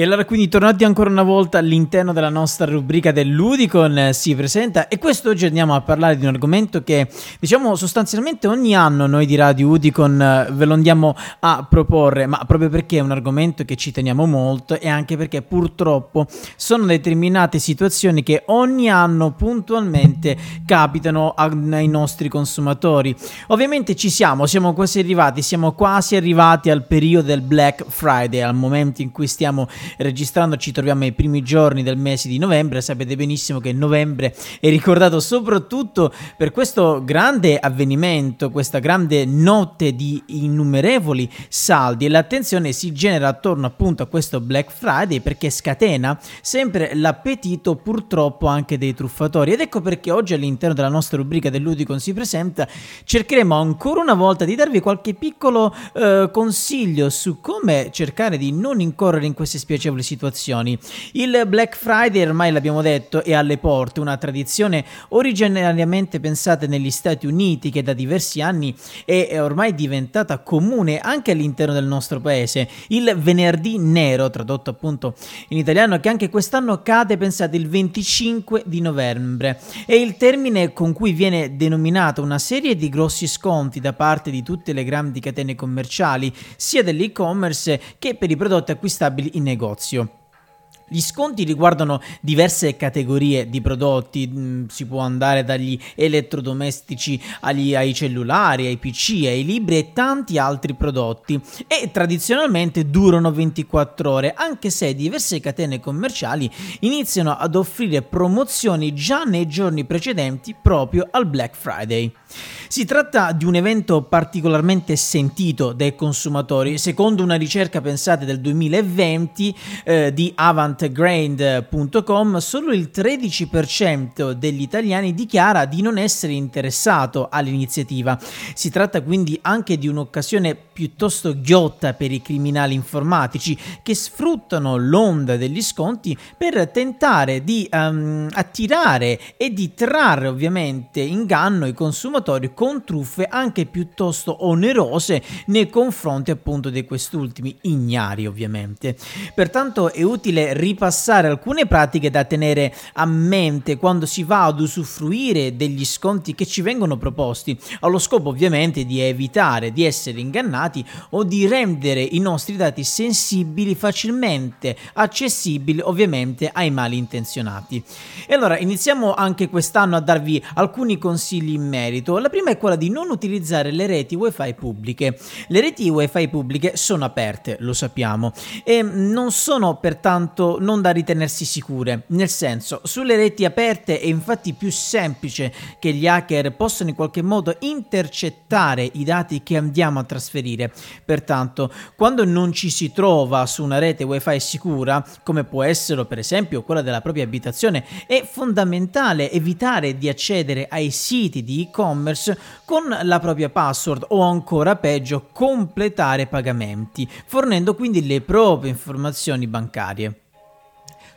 E allora quindi tornati ancora una volta all'interno della nostra rubrica del Ludicon eh, si presenta e quest'oggi andiamo a parlare di un argomento che diciamo sostanzialmente ogni anno noi di Radio Udicon eh, ve lo andiamo a proporre, ma proprio perché è un argomento che ci teniamo molto e anche perché purtroppo sono determinate situazioni che ogni anno puntualmente capitano ai nostri consumatori. Ovviamente ci siamo, siamo quasi arrivati, siamo quasi arrivati al periodo del Black Friday, al momento in cui stiamo registrando. Ci troviamo ai primi giorni del mese di novembre, sapete benissimo che novembre è ricordato soprattutto per questo grande avvenimento, questa grande notte di innumerevoli saldi. E l'attenzione si genera attorno appunto a questo Black Friday perché scatena sempre l'appetito purtroppo anche dei truffatori. Ed ecco perché oggi all'interno della nostra rubrica dell'Udicon si presenta cercheremo ancora una volta di darvi qualche piccolo eh, consiglio su come cercare di non incorrere in queste spiacevoli situazioni. Il Black Friday, ormai l'abbiamo detto, è alle porte, una tradizione originariamente pensata negli Stati Uniti che da diversi anni è ormai diventata comune anche all'interno del nostro paese. Il venerdì nero, tradotto appunto in italiano, che anche quest'anno cade, pensate, il 25 di novembre. È il termine con cui viene denominata una serie di grossi sconti da parte di tutte le grandi catene commerciali, sia dell'e-commerce che per i prodotti acquistabili in negozio negozio. Gli sconti riguardano diverse categorie di prodotti, mm, si può andare dagli elettrodomestici agli, ai cellulari, ai PC, ai libri e tanti altri prodotti e tradizionalmente durano 24 ore, anche se diverse catene commerciali iniziano ad offrire promozioni già nei giorni precedenti proprio al Black Friday. Si tratta di un evento particolarmente sentito dai consumatori. Secondo una ricerca, pensate, del 2020 eh, di avantgrain.com, solo il 13% degli italiani dichiara di non essere interessato all'iniziativa. Si tratta quindi anche di un'occasione piuttosto ghiotta per i criminali informatici che sfruttano l'onda degli sconti per tentare di um, attirare e di trarre ovviamente inganno i consumatori con truffe anche piuttosto onerose nei confronti appunto di quest'ultimi, ignari ovviamente. Pertanto è utile ripassare alcune pratiche da tenere a mente quando si va ad usufruire degli sconti che ci vengono proposti, allo scopo ovviamente di evitare di essere ingannati o di rendere i nostri dati sensibili facilmente accessibili ovviamente ai malintenzionati. E allora iniziamo anche quest'anno a darvi alcuni consigli in merito. La prima è quella di non utilizzare le reti wifi pubbliche. Le reti wifi pubbliche sono aperte, lo sappiamo, e non sono pertanto non da ritenersi sicure, nel senso, sulle reti aperte è infatti più semplice che gli hacker possano in qualche modo intercettare i dati che andiamo a trasferire. Pertanto, quando non ci si trova su una rete wifi sicura, come può essere per esempio quella della propria abitazione, è fondamentale evitare di accedere ai siti di e-commerce con la propria password o ancora peggio completare pagamenti, fornendo quindi le proprie informazioni bancarie.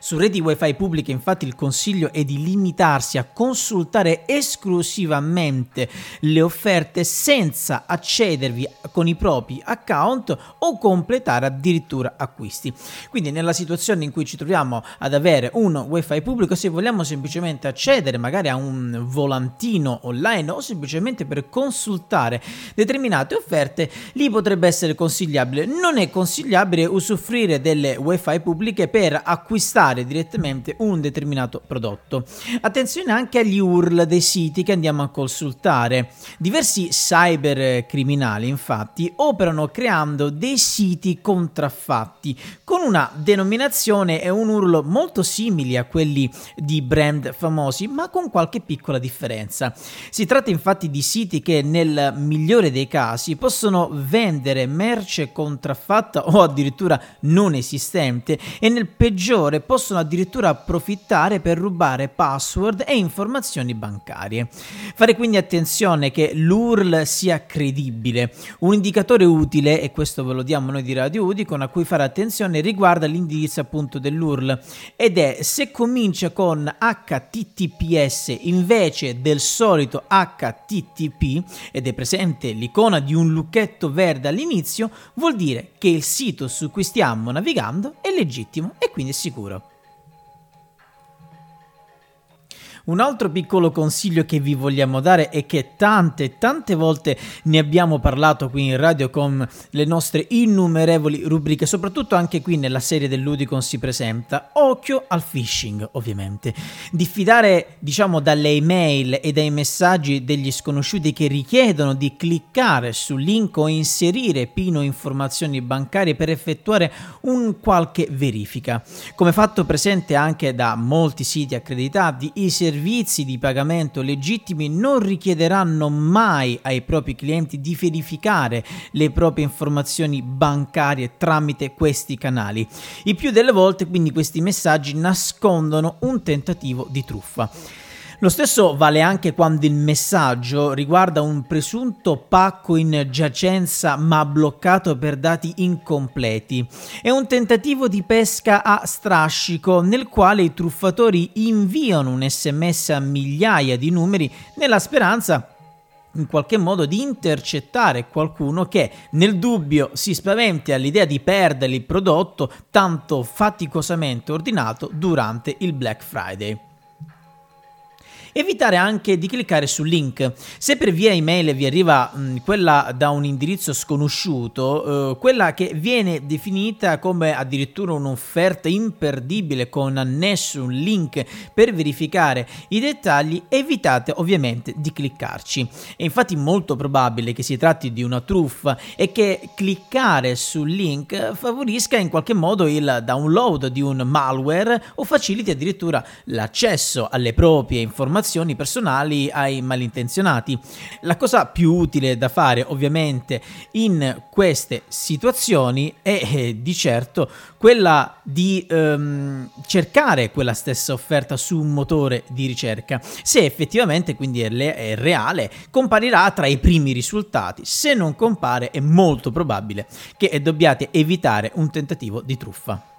Su reti wifi pubbliche infatti il consiglio è di limitarsi a consultare esclusivamente le offerte senza accedervi con i propri account o completare addirittura acquisti. Quindi nella situazione in cui ci troviamo ad avere un wifi pubblico, se vogliamo semplicemente accedere magari a un volantino online o semplicemente per consultare determinate offerte, lì potrebbe essere consigliabile. Non è consigliabile usufruire delle wifi pubbliche per acquistare acquistare direttamente un determinato prodotto. Attenzione anche agli URL dei siti che andiamo a consultare. Diversi cybercriminali infatti operano creando dei siti contraffatti con una denominazione e un URL molto simili a quelli di brand famosi ma con qualche piccola differenza. Si tratta infatti di siti che nel migliore dei casi possono vendere merce contraffatta o addirittura non esistente e nel peggiore possono possono addirittura approfittare per rubare password e informazioni bancarie. Fare quindi attenzione che l'URL sia credibile. Un indicatore utile, e questo ve lo diamo noi di Radio Udicon, a cui fare attenzione riguarda l'indirizzo appunto dell'URL ed è se comincia con HTTPS invece del solito HTTP ed è presente l'icona di un lucchetto verde all'inizio, vuol dire che il sito su cui stiamo navigando è legittimo e quindi sicuro. Un altro piccolo consiglio che vi vogliamo dare è che tante, tante volte ne abbiamo parlato qui in radio con le nostre innumerevoli rubriche, soprattutto anche qui nella serie del Ludicon si presenta. Occhio al phishing, ovviamente. Diffidare, diciamo, dalle email e dai messaggi degli sconosciuti che richiedono di cliccare sul link o inserire PIN o informazioni bancarie per effettuare un qualche verifica. Come fatto presente anche da molti siti accreditati, i servizi servizi di pagamento legittimi non richiederanno mai ai propri clienti di verificare le proprie informazioni bancarie tramite questi canali. Il più delle volte quindi questi messaggi nascondono un tentativo di truffa. Lo stesso vale anche quando il messaggio riguarda un presunto pacco in giacenza ma bloccato per dati incompleti. È un tentativo di pesca a strascico nel quale i truffatori inviano un sms a migliaia di numeri nella speranza in qualche modo di intercettare qualcuno che nel dubbio si spaventi all'idea di perdere il prodotto tanto faticosamente ordinato durante il Black Friday. Evitare anche di cliccare sul link. Se per via email vi arriva mh, quella da un indirizzo sconosciuto, eh, quella che viene definita come addirittura un'offerta imperdibile con annesso un link per verificare i dettagli, evitate ovviamente di cliccarci. È infatti molto probabile che si tratti di una truffa e che cliccare sul link favorisca in qualche modo il download di un malware o faciliti addirittura l'accesso alle proprie informazioni informazioni personali ai malintenzionati. La cosa più utile da fare ovviamente in queste situazioni è eh, di certo quella di ehm, cercare quella stessa offerta su un motore di ricerca. Se effettivamente quindi è, le- è reale, comparirà tra i primi risultati. Se non compare è molto probabile che dobbiate evitare un tentativo di truffa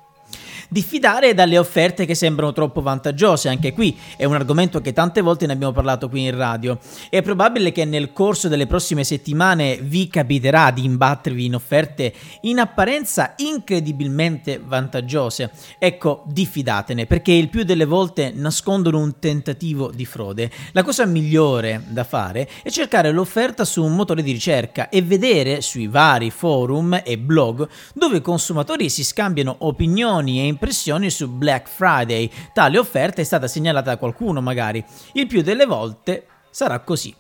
diffidare dalle offerte che sembrano troppo vantaggiose. Anche qui è un argomento che tante volte ne abbiamo parlato qui in radio. È probabile che nel corso delle prossime settimane vi capiterà di imbattervi in offerte in apparenza incredibilmente vantaggiose. Ecco, diffidatene perché il più delle volte nascondono un tentativo di frode. La cosa migliore da fare è cercare l'offerta su un motore di ricerca e vedere sui vari forum e blog dove i consumatori si scambiano opinioni e impressioni su Black Friday. Tale offerta è stata segnalata da qualcuno magari. Il più delle volte sarà così.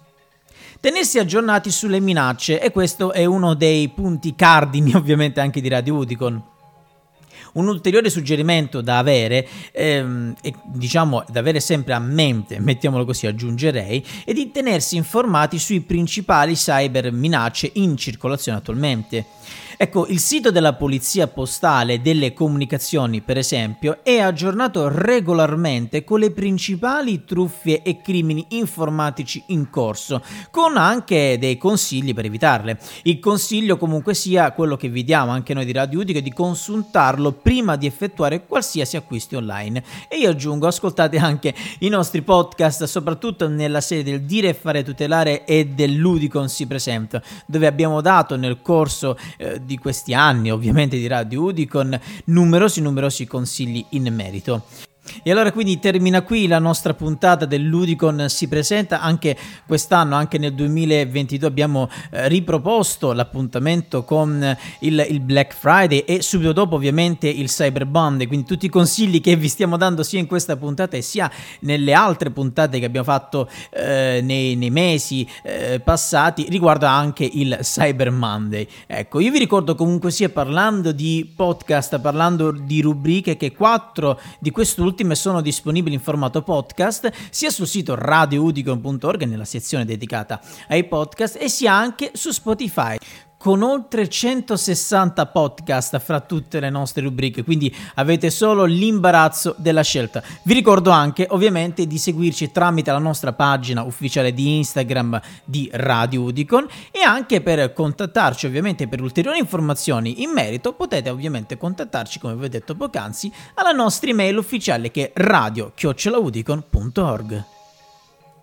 Tenersi aggiornati sulle minacce e questo è uno dei punti cardini ovviamente anche di Radio Udicon. Un ulteriore suggerimento da avere, ehm, e diciamo da avere sempre a mente, mettiamolo così, aggiungerei, è di tenersi informati sui principali cyber minacce in circolazione attualmente. Ecco, il sito della Polizia Postale delle Comunicazioni, per esempio, è aggiornato regolarmente con le principali truffe e crimini informatici in corso, con anche dei consigli per evitarle. Il consiglio comunque sia quello che vi diamo anche noi di Radio Udico di consultarlo prima di effettuare qualsiasi acquisto online. E io aggiungo, ascoltate anche i nostri podcast, soprattutto nella serie del Dire e Fare Tutelare e dell'Udicon si presenta, dove abbiamo dato nel corso eh, di questi anni, ovviamente di Radio Udicon, numerosi numerosi consigli in merito. E allora quindi termina qui la nostra puntata dell'Udicon si presenta anche quest'anno, anche nel 2022 abbiamo eh, riproposto l'appuntamento con il, il, Black Friday e subito dopo ovviamente il Cyber Monday, quindi tutti i consigli che vi stiamo dando sia in questa puntata e sia nelle altre puntate che abbiamo fatto eh, nei, nei, mesi eh, passati riguardo anche il Cyber Monday. Ecco, io vi ricordo comunque sia parlando di podcast, parlando di rubriche che quattro di quest'ultimo ultime sono disponibili in formato podcast sia sul sito radioudicon.org nella sezione dedicata ai podcast e sia anche su Spotify con oltre 160 podcast fra tutte le nostre rubriche, quindi avete solo l'imbarazzo della scelta. Vi ricordo anche ovviamente di seguirci tramite la nostra pagina ufficiale di Instagram di Radio Udicon e anche per contattarci ovviamente per ulteriori informazioni in merito potete ovviamente contattarci come vi ho detto poc'anzi alla nostra email ufficiale che è radio-udicon.org.